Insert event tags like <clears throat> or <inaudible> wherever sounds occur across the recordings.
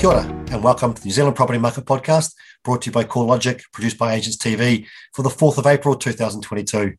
Kia ora, and welcome to the New Zealand Property Market Podcast, brought to you by CoreLogic, produced by Agents TV for the 4th of April 2022.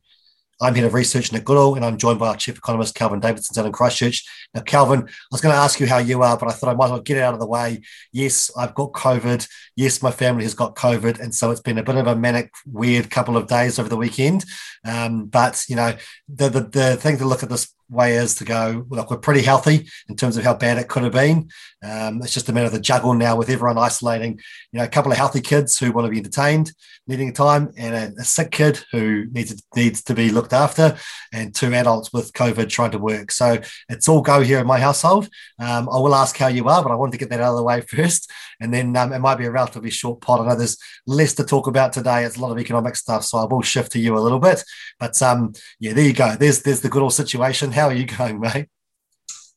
I'm Head of Research, Nick Goodall, and I'm joined by our Chief Economist, Kelvin Davidson, down in Christchurch. Now, Kelvin, I was going to ask you how you are, but I thought I might as well get it out of the way. Yes, I've got COVID. Yes, my family has got COVID. And so it's been a bit of a manic, weird couple of days over the weekend. Um, but, you know, the, the, the thing to look at this way is to go, look, we're pretty healthy in terms of how bad it could have been. Um, it's just a matter of the juggle now with everyone isolating, you know, a couple of healthy kids who want to be entertained, needing time, and a, a sick kid who needs, needs to be looked after, and two adults with COVID trying to work. So it's all go here in my household. Um, I will ask how you are, but I wanted to get that out of the way <laughs> first. And then um, it might be a relatively short pod. I know there's less to talk about today. It's a lot of economic stuff, so I will shift to you a little bit. But um, yeah, there you go. There's there's the good old situation. How are you going, mate?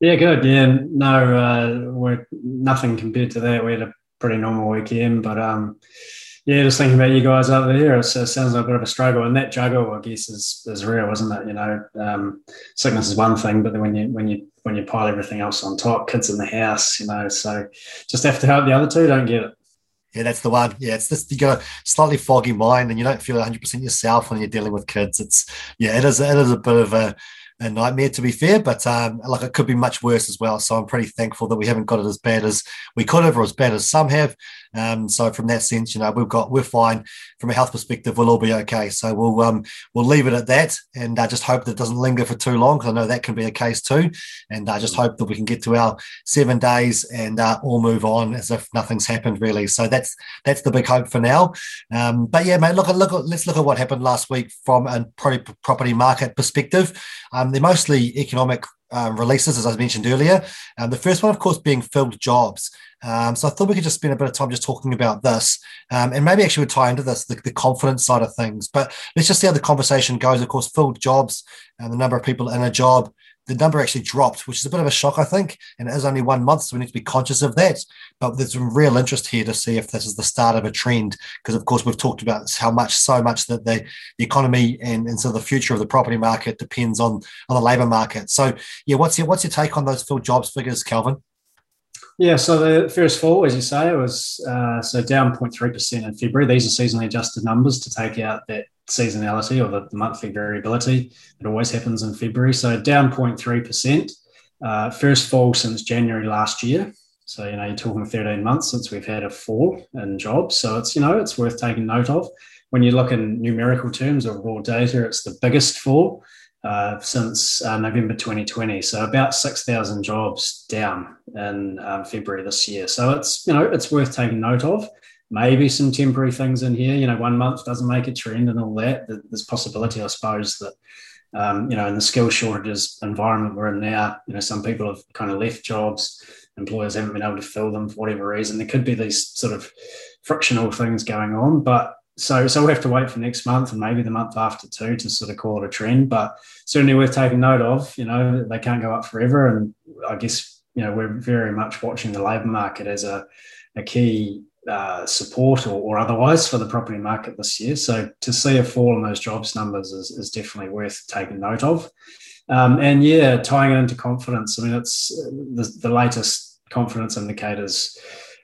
Yeah, good. Yeah, no, uh, we're nothing compared to that. We had a pretty normal weekend, but um, yeah, just thinking about you guys over there, it sounds like a bit of a struggle, and that juggle, I guess, is is real, isn't it? You know, um, sickness is one thing, but then when you when you when you pile everything else on top, kids in the house, you know, so just have to help the other two don't get it. Yeah, that's the one. Yeah, it's just you got a slightly foggy mind, and you don't feel 100 percent yourself when you're dealing with kids. It's yeah, it is it is a bit of a a nightmare to be fair, but um, like it could be much worse as well. So I'm pretty thankful that we haven't got it as bad as we could have, or as bad as some have. Um, so from that sense, you know, we've got we're fine from a health perspective. We'll all be okay. So we'll um, we'll leave it at that, and I uh, just hope that it doesn't linger for too long because I know that can be a case too. And I just hope that we can get to our seven days and uh, all move on as if nothing's happened really. So that's that's the big hope for now. Um, but yeah, mate, look at look at let's look at what happened last week from a property market perspective. Um, they're mostly economic um, releases, as I mentioned earlier. Um, the first one, of course, being filled jobs. Um, so I thought we could just spend a bit of time just talking about this, um, and maybe actually would tie into this the, the, confidence side of things. But let's just see how the conversation goes. Of course, filled jobs and the number of people in a job the number actually dropped, which is a bit of a shock, I think. And it is only one month, so we need to be conscious of that. But there's some real interest here to see if this is the start of a trend, because of course we've talked about how much, so much that the, the economy and, and so the future of the property market depends on on the labour market. So yeah, what's your what's your take on those filled jobs figures, Kelvin? Yeah, so the first fall, as you say, was uh, so down 0.3% in February. These are seasonally adjusted numbers to take out that seasonality or the, monthly variability that always happens in February. So down 0.3%. Uh, first fall since January last year. So, you know, you're talking 13 months since we've had a fall in jobs. So it's, you know, it's worth taking note of. When you look in numerical terms or raw data, it's the biggest fall uh, since uh, November 2020. So about 6,000 jobs down in um, February this year. So it's, you know, it's worth taking note of maybe some temporary things in here. You know, one month doesn't make a trend and all that. There's possibility, I suppose, that um, you know, in the skill shortages environment we're in now, you know, some people have kind of left jobs. Employers haven't been able to fill them for whatever reason. There could be these sort of frictional things going on, but so so we have to wait for next month and maybe the month after too to sort of call it a trend. But certainly worth taking note of. You know, they can't go up forever, and I guess you know we're very much watching the labour market as a a key uh, support or, or, otherwise for the property market this year. So to see a fall in those jobs numbers is, is definitely worth taking note of. Um, and yeah, tying it into confidence. I mean, it's the, the, latest confidence indicators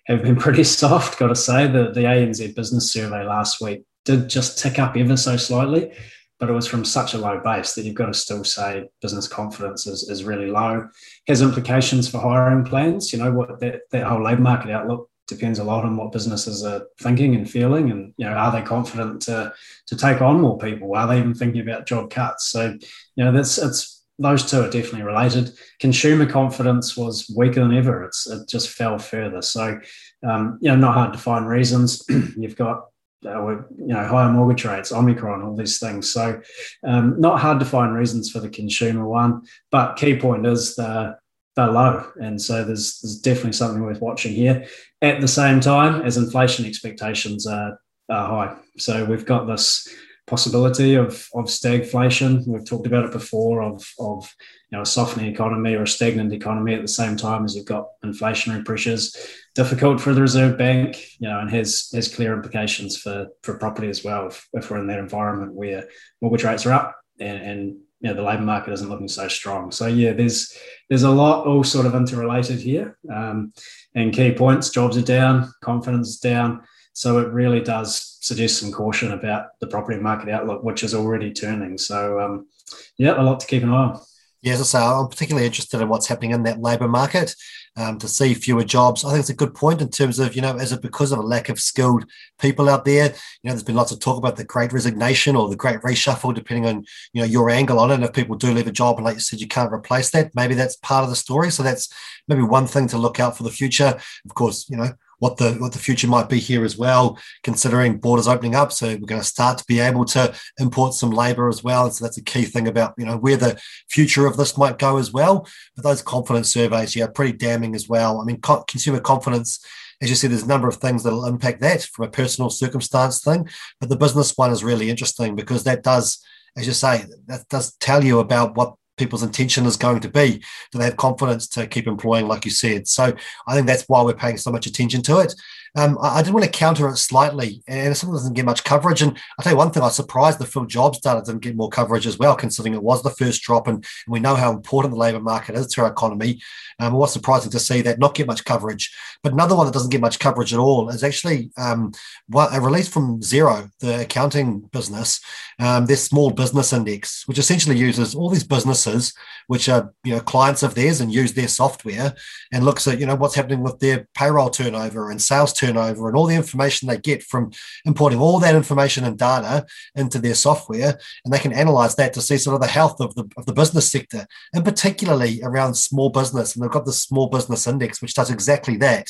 have been <laughs> pretty soft. Got to say the the ANZ business survey last week did just tick up ever so slightly, but it was from such a low base that you've got to still say business confidence is, is really low. Has implications for hiring plans. You know what that that whole labour market outlook depends a lot on what businesses are thinking and feeling and you know are they confident to to take on more people? Are they even thinking about job cuts? So you know that's it's those two are definitely related. Consumer confidence was weaker than ever. It's it just fell further. So um, you know not hard to find reasons. <clears throat> You've got uh, you know higher mortgage rates omicron all these things. So um, not hard to find reasons for the consumer one but key point is the they're low. And so there's, there's definitely something worth watching here. At the same time, as inflation expectations are, are high. So we've got this possibility of of stagflation. We've talked about it before of of you know a softening economy or a stagnant economy at the same time as you've got inflationary pressures. Difficult for the Reserve Bank, you know, and has has clear implications for for property as well. If, if we're in that environment where mortgage rates are up and, and you know the labour market isn't looking so strong. So yeah, there's there's a lot all sort of interrelated here. Um, and key points: jobs are down, confidence is down. So it really does suggest some caution about the property market outlook, which is already turning. So um, yeah, a lot to keep an eye on. Yeah, as I say, I'm particularly interested in what's happening in that labour market um, to see fewer jobs. I think it's a good point in terms of, you know, is it because of a lack of skilled people out there? You know, there's been lots of talk about the great resignation or the great reshuffle, depending on, you know, your angle on it. And if people do leave a job and like you said, you can't replace that, maybe that's part of the story. So that's maybe one thing to look out for the future. Of course, you know, what the what the future might be here as well, considering borders opening up. So we're going to start to be able to import some labour as well. So that's a key thing about you know where the future of this might go as well. But those confidence surveys, yeah, pretty damning as well. I mean, co- consumer confidence as you see, there's a number of things that will impact that from a personal circumstance thing. But the business one is really interesting because that does, as you say, that does tell you about what people's intention is going to be. Do they have confidence to keep employing, like you said? So I think that's why we're paying so much attention to it. Um, I, I, did want to counter it slightly, and it doesn't get much coverage. And I'll tell you one thing, I was surprised the filled jobs data didn't get more coverage as well, considering it was the first drop, and, and we know how important the labour market is to our economy. Um, it was surprising to see that not get much coverage. But another one that doesn't get much coverage at all is actually um, a release from Xero, the accounting business, um, their small business index, which essentially uses all these businesses which are you know clients of theirs and use their software, and looks at you know what's happening with their payroll turnover and sales turnover and all the information they get from importing all that information and data into their software, and they can analyze that to see sort of the health of the, of the business sector, and particularly around small business. And they've got the small business index, which does exactly that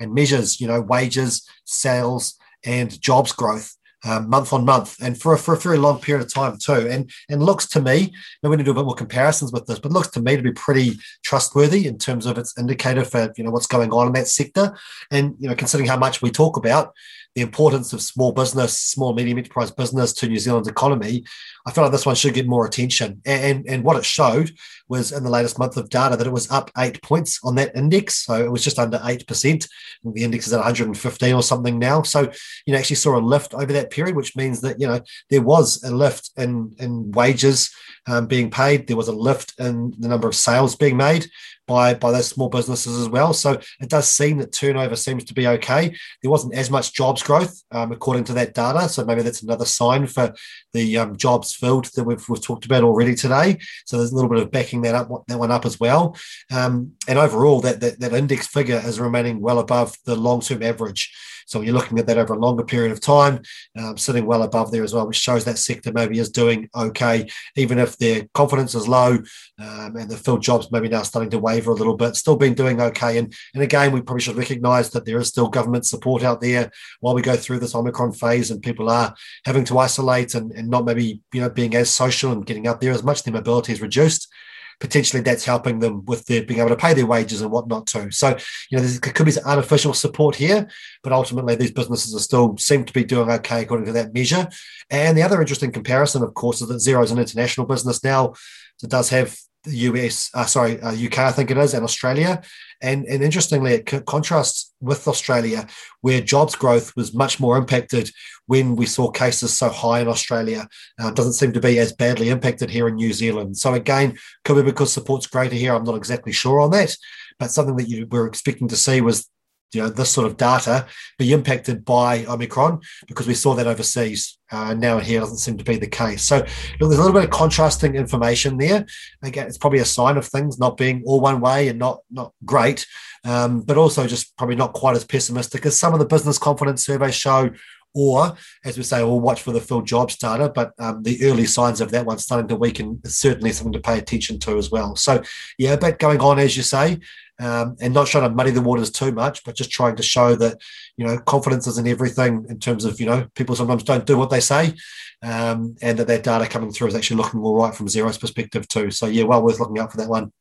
and measures, you know, wages, sales, and jobs growth um, month on month and for a, for a very long period of time too. And and looks to me, we're going to do a bit more comparisons with this, but looks to me to be pretty trustworthy in terms of its indicator for you know what's going on in that sector. And you know, considering how much we talk about the importance of small business, small medium enterprise business to New Zealand's economy, I feel like this one should get more attention. And, and what it showed was in the latest month of data that it was up eight points on that index. So it was just under 8%. The index is at 115 or something now. So, you know, actually saw a lift over that period, which means that, you know, there was a lift in, in wages um, being paid. There was a lift in the number of sales being made by by those small businesses as well. So it does seem that turnover seems to be okay. There wasn't as much jobs growth um, according to that data, so maybe that's another sign for the um, jobs filled that we've, we've, talked about already today. So there's a little bit of backing that up that one up as well. Um, and overall, that, that that index figure is remaining well above the long term average. So you're looking at that over a longer period of time, um, sitting well above there as well, which shows that sector maybe is doing okay, even if their confidence is low um, and the filled jobs maybe now starting to waver a little bit, still been doing okay. And, and again, we probably should recognise that there is still government support out there while we go through this Omicron phase and people are having to isolate and, and not maybe, you know, being as social and getting out there as much. Their mobility is reduced potentially that's helping them with their being able to pay their wages and whatnot too. So, you know, there could be some artificial support here, but ultimately these businesses are still seem to be doing okay according to that measure. And the other interesting comparison, of course, is that Xero is an international business now. So it does have the US, uh, sorry, uh, UK, I think it is, and Australia. And, and interestingly, it contrasts with Australia, where jobs growth was much more impacted when we saw cases so high in Australia. Uh, doesn't seem to be as badly impacted here in New Zealand. So again, could be because support's greater here. I'm not exactly sure on that, but something that you were expecting to see was you know this sort of data be impacted by Omicron because we saw that overseas. Uh, now here doesn't seem to be the case. So look, there's a little bit of contrasting information there. Again, it's probably a sign of things not being all one way and not not great, um, but also just probably not quite as pessimistic as some of the business confidence surveys show. Or, as we say, we'll watch for the filled jobs data, but um, the early signs of that one starting to weaken is certainly something to pay attention to as well. So, yeah, a bit going on, as you say um, and not trying to muddy the waters too much, but just trying to show that you know confidence isn't everything in terms of you know people sometimes don't do what they say, um, and that that data coming through is actually looking all right from Xero's perspective too. So yeah, well worth looking out for that one.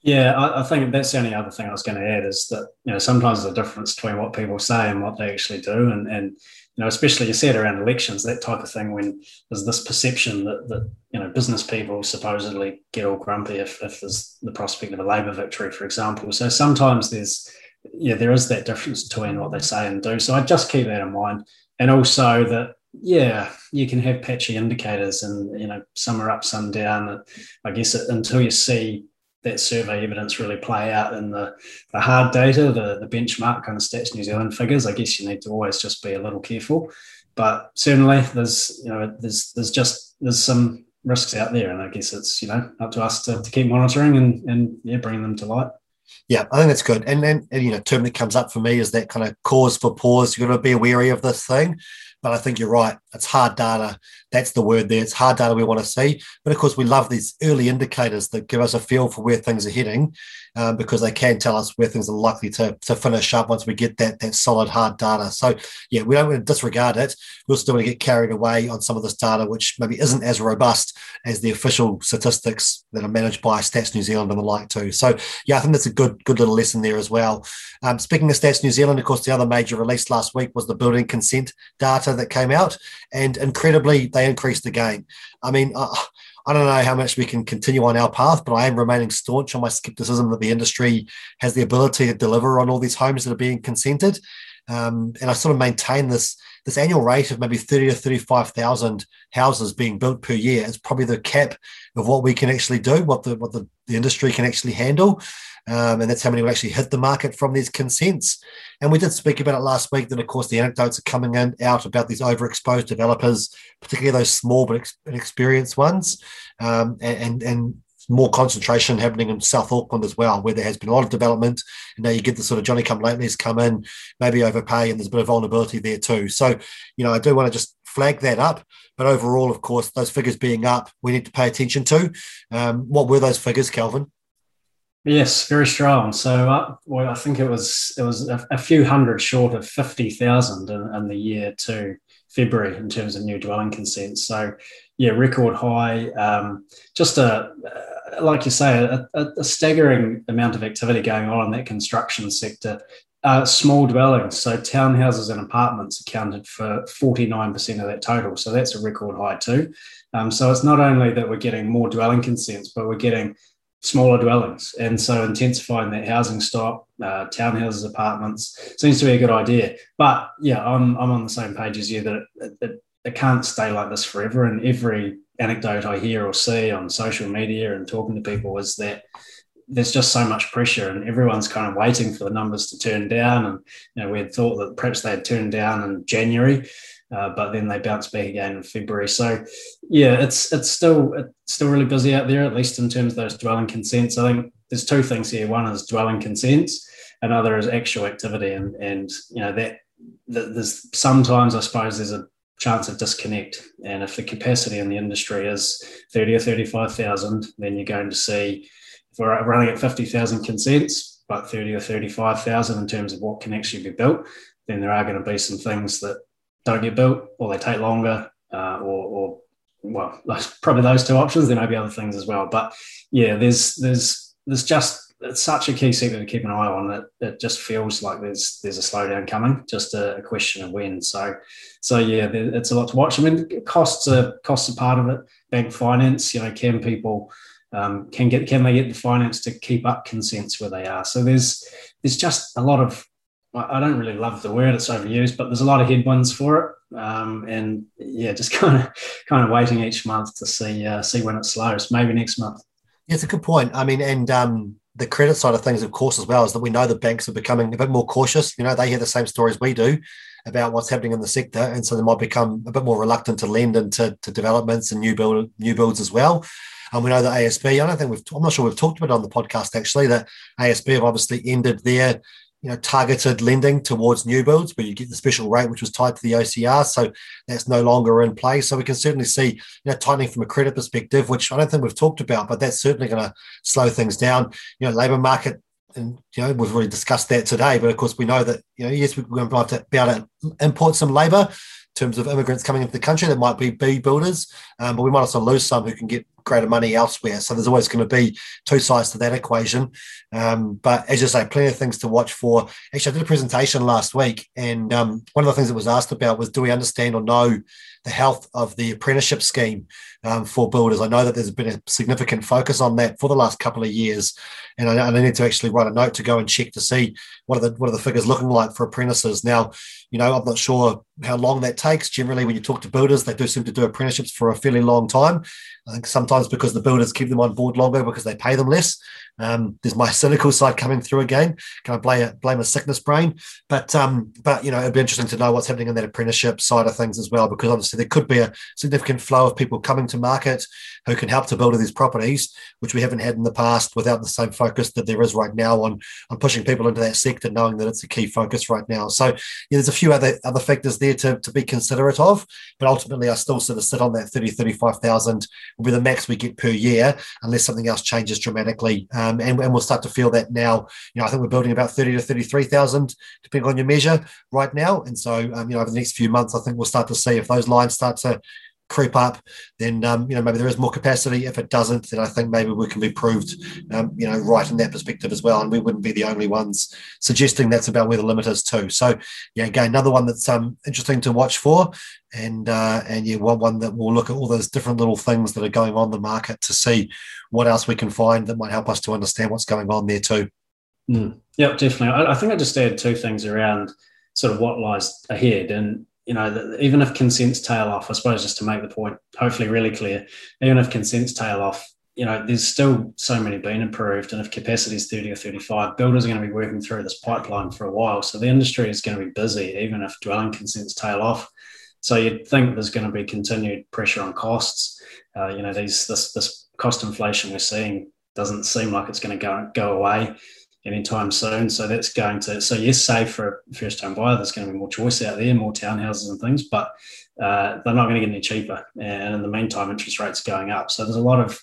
Yeah, I, I, think that's the only other thing I was going to add is that you know sometimes there's a difference between what people say and what they actually do, and and know, especially you it around elections, that type of thing, when there's this perception that, that you know, business people supposedly get all grumpy if, if there's the prospect of a Labor victory, for example. So sometimes there's, yeah, there is that difference between what they say and do. So I just keep that in mind. And also that, yeah, you can have patchy indicators and, you know, some are up, some down. I guess until you see that survey evidence really play out in the, the hard data, the, the benchmark kind of stats New Zealand figures, I guess you need to always just be a little careful. But certainly there's, you know, there's there's just there's some risks out there. And I guess it's, you know, up to us to, to keep monitoring and, and yeah, bring them to light. Yeah, I think that's good. And then, you know, term that comes up for me is that kind of cause for pause. You've got to be wary of this thing. But I think you're right. It's hard data. That's the word there. It's hard data we want to see. But of course, we love these early indicators that give us a feel for where things are heading um, because they can tell us where things are likely to, to finish up once we get that, that solid hard data. So, yeah, we don't want to disregard it. We'll still want to get carried away on some of this data, which maybe isn't as robust as the official statistics that are managed by Stats New Zealand and the like too. So, yeah, I think that's a good good little lesson there as well. Um, speaking of Stats New Zealand, of course, the other major release last week was the building consent data that came out, and incredibly, they increased again. I mean, I don't know how much we can continue on our path, but I am remaining staunch on my skepticism that the industry has the ability to deliver on all these homes that are being consented. Um, and I sort of maintain this this annual rate of maybe 30 to 35,000 houses being built per year is probably the cap of what we can actually do, what the what the, the industry can actually handle. Um, and that's how many will actually hit the market from these consents. And we did speak about it last week that, of course, the anecdotes are coming in out about these overexposed developers, particularly those small but inexperienced ones, um, and, and more concentration happening in South Auckland as well, where there has been a lot of development. And now you get the sort of Johnny come latelys come in, maybe overpay, and there's a bit of vulnerability there too. So, you know, I do want to just flag that up. But overall, of course, those figures being up, we need to pay attention to. Um, what were those figures, Kelvin? Yes, very strong. So, uh, well, I think it was it was a, a few hundred short of fifty thousand in, in, the year to February in terms of new dwelling consents. So, yeah, record high. Um, just a uh, like you say, a, a, staggering amount of activity going on in that construction sector. Uh, small dwellings, so townhouses and apartments accounted for forty nine percent of that total. So that's a record high too. Um, so it's not only that we're getting more dwelling consents, but we're getting smaller dwellings. And so intensifying that housing stock, uh, townhouses, apartments seems to be a good idea. But yeah, I'm, I'm on the same page as you that it, it, it can't stay like this forever. And every anecdote I hear or see on social media and talking to people is that there's just so much pressure and everyone's kind of waiting for the numbers to turn down. And you know, we had thought that perhaps they had turned down in January uh, but then they bounce back again in February. So, yeah, it's it's still it's still really busy out there, at least in terms of those dwelling consents. I think there's two things here. One is dwelling consents, another is actual activity, and and you know that, that there's sometimes I suppose there's a chance of disconnect, and if the capacity in the industry is thirty or thirty-five thousand, then you're going to see if we're running at fifty thousand consents, but thirty or thirty-five thousand in terms of what can actually be built, then there are going to be some things that don't get built or they take longer uh, or, or well <laughs> probably those two options. There may be other things as well. But yeah there's there's there's just it's such a key sector to keep an eye on that it just feels like there's there's a slowdown coming just a, a question of when so so yeah it's a lot to watch i mean costs are costs are part of it bank finance you know can people um, can get can they get the finance to keep up consents where they are so there's there's just a lot of I don't really love the word; it's overused, but there's a lot of headwinds for it, um, and yeah, <laughs> just kind of kind of waiting each month to see uh, see when it slows. Maybe next month. Yeah, it's a good point. I mean, and um, the credit side of things, of course, as well, is that we know the banks are becoming a bit more cautious. You know, they hear the same stories we do about what's happening in the sector, and so they might become a bit more reluctant to lend into to developments and new build new builds as well. And we know that ASB, I don't think we've, I'm not sure we've talked about it on the podcast actually, that ASB have obviously ended their you know, targeted lending towards new builds, but you get the special rate, which was tied to the OCR. So that's no longer in place. So we can certainly see, you know, tightening from a credit perspective, which I don't think we've talked about, but that's certainly going to slow things down. You know, labour market, and you know, we've already discussed that today. But of course, we know that you know, yes, we're going to have to be able to import some labour in terms of immigrants coming into the country that might be B builders, um, but we might also lose some who can get greater money elsewhere. So there's always going to be two sides to that equation. Um, but as you say, plenty of things to watch for. Actually, I did a presentation last week, and um, one of the things that was asked about was do we understand or know the health of the apprenticeship scheme um, for builders. I know that there's been a significant focus on that for the last couple of years, and I, I, need to actually write a note to go and check to see what are the what are the figures looking like for apprentices. Now, you know, I'm not sure how long that takes. Generally, when you talk to builders, they do seem to do apprenticeships for a fairly long time. I think sometimes because the builders keep them on board longer because they pay them less. Um, there's my cynical side coming through again. Can I blame a, blame a sickness brain? But um, but you know it'd be interesting to know what's happening in that apprenticeship side of things as well, because obviously there could be a significant flow of people coming to market who can help to build these properties, which we haven't had in the past, without the same focus that there is right now on on pushing people into that sector, knowing that it's a key focus right now. So yeah, there's a few other other factors there to, to be considerate of, but ultimately I still sort of sit on that 30, 35,000 will be the max we get per year, unless something else changes dramatically. Um, and, and we'll start to feel that now. You know, I think we're building about 30 to 33,000, depending on your measure right now. And so, um, you know, over the next few months, I think we'll start to see if those lines start to creep up, then um, you know maybe there is more capacity. If it doesn't, then I think maybe we can be proved, um, you know, right in that perspective as well. And we wouldn't be the only ones suggesting that's about where the limit is too. So yeah, again, another one that's um, interesting to watch for, and uh, and yeah, one one that will look at all those different little things that are going on the market to see what else we can find that might help us to understand what's going on there too. Mm. Yeah, definitely. I, I think I just add two things around sort of what lies ahead and you know, even if consents tail off, I suppose just to make the point hopefully really clear, even if consents tail off, you know, there's still so many being approved. And if capacity is 30 or 35, builders are going to be working through this pipeline for a while. So the industry is going to be busy, even if dwelling consents tail off. So you'd think there's going to be continued pressure on costs. Uh, you know, these this this cost inflation we're seeing doesn't seem like it's going to go go away anytime soon. So that's going to so yes, say for a first time buyer, there's going to be more choice out there, more townhouses and things, but uh, they're not going to get any cheaper. And in the meantime, interest rates going up. So there's a lot of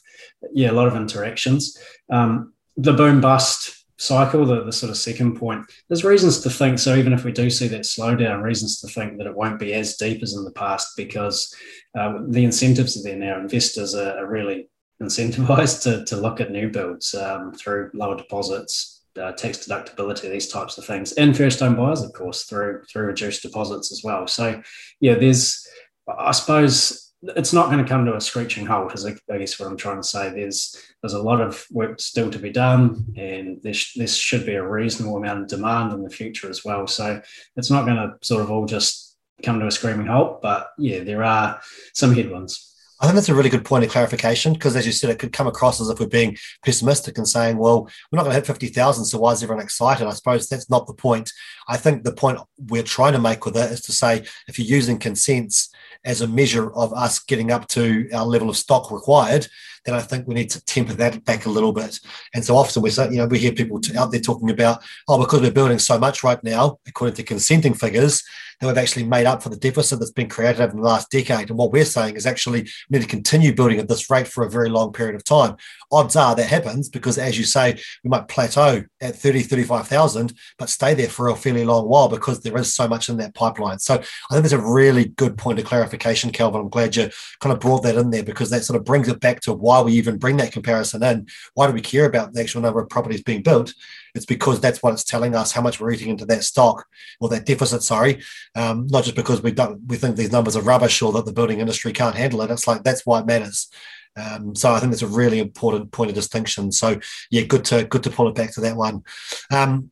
yeah, a lot of interactions. Um, the boom bust cycle, the, the sort of second point, there's reasons to think. So even if we do see that slowdown, reasons to think that it won't be as deep as in the past because uh, the incentives are there now. Investors are, are really incentivized <laughs> to, to look at new builds um, through lower deposits, uh, tax deductibility, these types of things, and first home buyers, of course, through through reduced deposits as well. So, yeah, there's, I suppose, it's not going to come to a screeching halt, is I guess what I'm trying to say. There's there's a lot of work still to be done, and this this should be a reasonable amount of demand in the future as well. So, it's not going to sort of all just come to a screaming halt, but yeah, there are some headwinds. I think that's a really good point of clarification because, as you said, it could come across as if we're being pessimistic and saying, well, we're not going to hit 50,000, so why is everyone excited? I suppose that's not the point. I think the point we're trying to make with it is to say if you're using consents as a measure of us getting up to our level of stock required, then I think we need to temper that back a little bit. And so often we say, you know, we hear people out there talking about, oh, because we're building so much right now, according to consenting figures, that we've actually made up for the deficit that's been created over the last decade. And what we're saying is actually we need to continue building at this rate for a very long period of time. Odds are that happens because, as you say, we might plateau at 30, 35,000, but stay there for a fairly long while because there is so much in that pipeline. So I think that's a really good point of clarification, Kelvin. I'm glad you kind of brought that in there because that sort of brings it back to why we even bring that comparison in. Why do we care about the actual number of properties being built? It's because that's what it's telling us how much we're eating into that stock or that deficit. Sorry, um, not just because we don't we think these numbers are rubbish or that the building industry can't handle it. It's like that's why it matters. Um, so I think that's a really important point of distinction. So yeah, good to good to pull it back to that one. Um,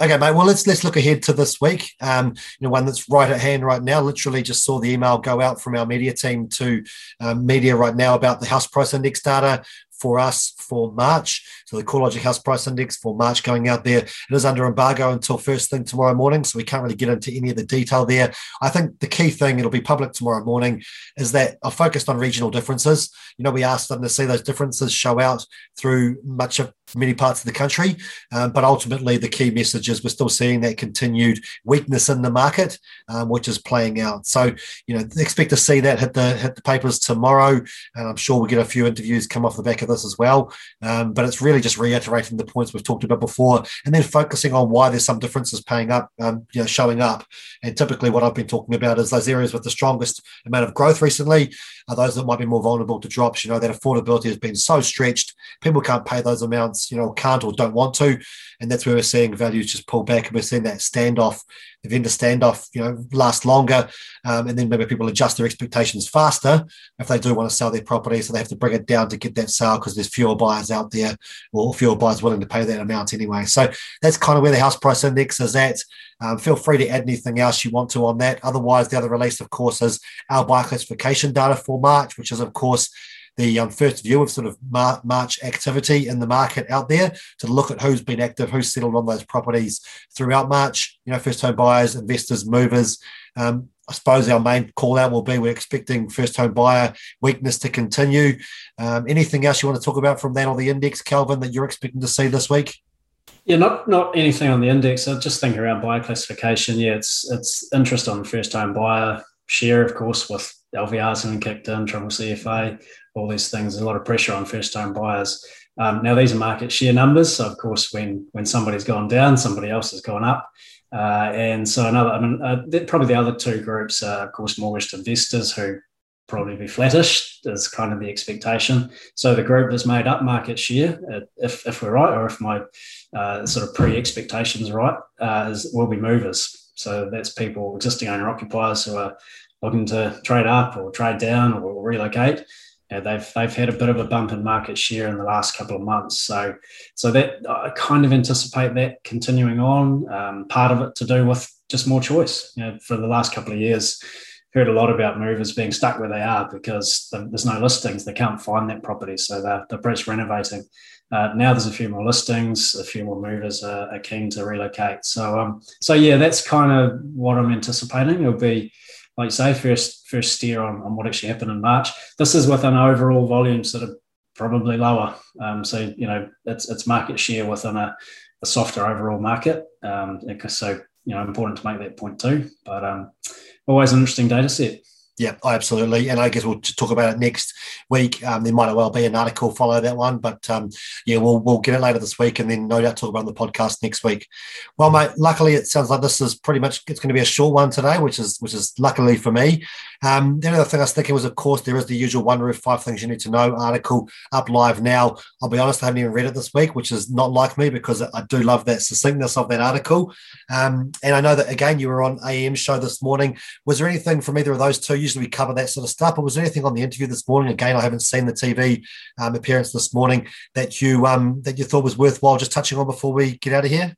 Okay, mate. Well, let's let's look ahead to this week. Um, you know, one that's right at hand right now. Literally, just saw the email go out from our media team to um, media right now about the house price index data for us for March. So the CoreLogic House Price Index for March going out there. It is under embargo until first thing tomorrow morning, so we can't really get into any of the detail there. I think the key thing, it'll be public tomorrow morning, is that I focused on regional differences. You know, we asked them to see those differences show out through much of many parts of the country, um, but ultimately the key message is we're still seeing that continued weakness in the market, um, which is playing out. So, you know, expect to see that hit the hit the papers tomorrow, and I'm sure we'll get a few interviews come off the back of this as well. Um, but it's really just reiterating the points we've talked about before, and then focusing on why there's some differences paying up, um, you know, showing up. And typically, what I've been talking about is those areas with the strongest amount of growth recently are those that might be more vulnerable to drops. You know, that affordability has been so stretched, people can't pay those amounts, you know, can't or don't want to, and that's where we're seeing values just pull back, and we're seeing that standoff, the vendor standoff, you know, last longer, um, and then maybe people adjust their expectations faster if they do want to sell their property, so they have to bring it down to get that sale because there's fewer buyers out there, or fewer buyers willing to pay that amount anyway. So that's kind of where the house price index is at. Um, feel free to add anything else you want to on that. Otherwise, the other release, of course, is our buyer classification data for March, which is, of course, the um, first view of sort of Mar- March activity in the market out there to look at who's been active, who's settled on those properties throughout March. You know, first home buyers, investors, movers. Um, I suppose our main call out will be we're expecting first home buyer weakness to continue. Um, anything else you want to talk about from that or the index, Kelvin, that you're expecting to see this week? Yeah, not not anything on the index. I just think around buyer classification. Yeah, it's it's interest on first home buyer share, of course, with LVRs having kicked in, triple CFA, all these things. There's a lot of pressure on first time buyers. Um, now these are market share numbers, so of course, when when somebody's gone down, somebody else has gone up. Uh, and so another, I mean, uh, probably the other two groups are, of course, mortgage investors who probably be flattish is kind of the expectation. So the group that's made up market share, uh, if, if we're right, or if my uh, sort of pre-expectations are right, uh, is, will be movers. So that's people, existing owner occupiers who are looking to trade up or trade down or relocate. Yeah, they've they've had a bit of a bump in market share in the last couple of months. So so that I kind of anticipate that continuing on. Um, part of it to do with just more choice. You know, for the last couple of years, heard a lot about movers being stuck where they are because there's no listings. They can't find that property, so they're, they're perhaps renovating. Uh, now there's a few more listings, a few more movers are, are keen to relocate. So um, so yeah, that's kind of what I'm anticipating. It'll be like say, first first steer on, on what actually happened in March. This is with an overall volumes that are probably lower. Um, so you know, it's it's market share within a, a softer overall market. Um, so you know, important to make that point too. But um, always an interesting data set. Yeah, absolutely. And I guess we'll talk about it next week. Um, there might well be an article follow that one, but um, yeah, we'll we'll get it later this week, and then no doubt talk about the podcast next week. Well, mate, luckily it sounds like this is pretty much it's going to be a short one today, which is which is luckily for me. Um, the other thing I was thinking was, of course, there is the usual OneRoof five things you need to know article up live now. I'll be honest, I haven't even read it this week, which is not like me because I do love that succinctness of that article. Um, and I know that again, you were on AM show this morning. Was there anything from either of those two? Usually we cover that sort of stuff, but was there anything on the interview this morning? Again, I haven't seen the TV um, appearance this morning that you um, that you thought was worthwhile just touching on before we get out of here.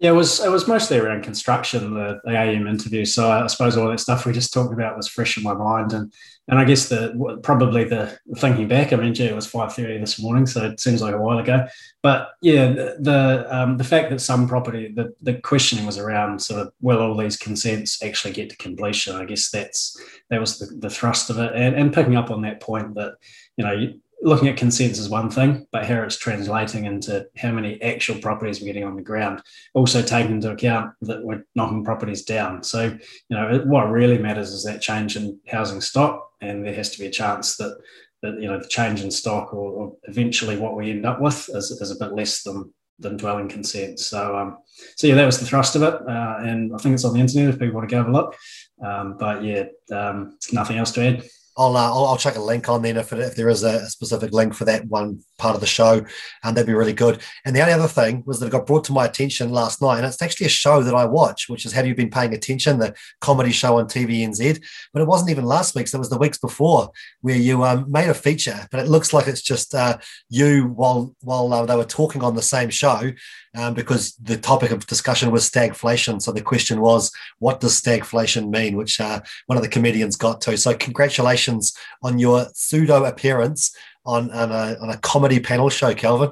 Yeah, it was it was mostly around construction, the, the AM interview. So I suppose all that stuff we just talked about was fresh in my mind, and and I guess the probably the thinking back, I mean, gee, it was five thirty this morning, so it seems like a while ago. But yeah, the the, um, the fact that some property, the, the questioning was around sort of will all these consents actually get to completion? I guess that's that was the, the thrust of it, and and picking up on that point that you know looking at consents is one thing, but here it's translating into how many actual properties we're getting on the ground. Also taking into account that we're knocking properties down. So, you know, what really matters is that change in housing stock, and there has to be a chance that that you know the change in stock or, or eventually what we end up with is, is a bit less than than dwelling consent. So, um, so yeah, that was the thrust of it, uh, and I think it's on the internet if people want to go have a look. Um, but yeah, um, nothing else to add. I'll, uh, I'll, I'll check a link on then if, it, if there is a specific link for that one part of the show, and that'd be really good. And the only other thing was that it got brought to my attention last night, and it's actually a show that I watch, which is Have You Been Paying Attention, the comedy show on TVNZ. But it wasn't even last week's; it was the weeks before, where you um, made a feature. But it looks like it's just uh, you while while uh, they were talking on the same show, um, because the topic of discussion was stagflation. So the question was, what does stagflation mean? Which uh, one of the comedians got to. So congratulations on your pseudo appearance on, on, a, on a comedy panel show, Kelvin.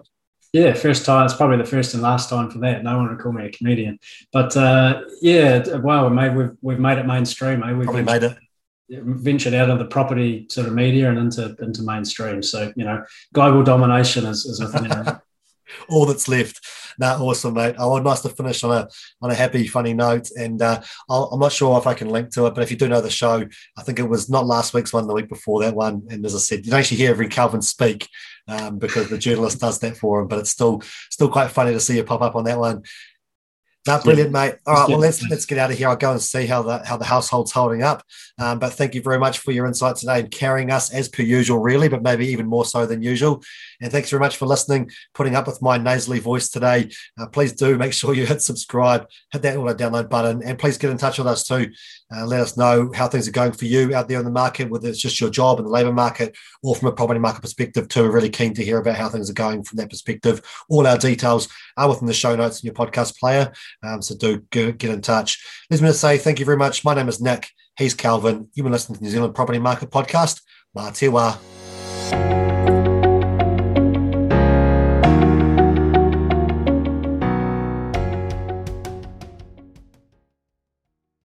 Yeah, first time. It's probably the first and last time for that. No one would call me a comedian, but uh, yeah, wow, we made we've we've made it mainstream. Eh? We've probably made it ventured out of the property sort of media and into into mainstream. So you know, global domination is, is within our <laughs> all that's left. Now, awesome, mate. Oh, nice to finish on a on a happy, funny note. And uh, i am not sure if I can link to it, but if you do know the show, I think it was not last week's one, the week before that one. And as I said, you don't actually hear every Kelvin speak, um, because the journalist does that for him. But it's still still quite funny to see you pop up on that one. No, brilliant, yeah. mate. All right, well let's let's get out of here. I'll go and see how the how the household's holding up. Um, but thank you very much for your insight today and carrying us as per usual, really, but maybe even more so than usual. And thanks very much for listening, putting up with my nasally voice today. Uh, please do make sure you hit subscribe, hit that auto download button, and please get in touch with us too. Uh, let us know how things are going for you out there in the market, whether it's just your job in the labour market or from a property market perspective too. We're really keen to hear about how things are going from that perspective. All our details are within the show notes in your podcast player. Um, so do get, in touch. Let me say thank you very much. My name is Nick. He's Kelvin. You've been listening to New Zealand Property Market Podcast. Mā te wā.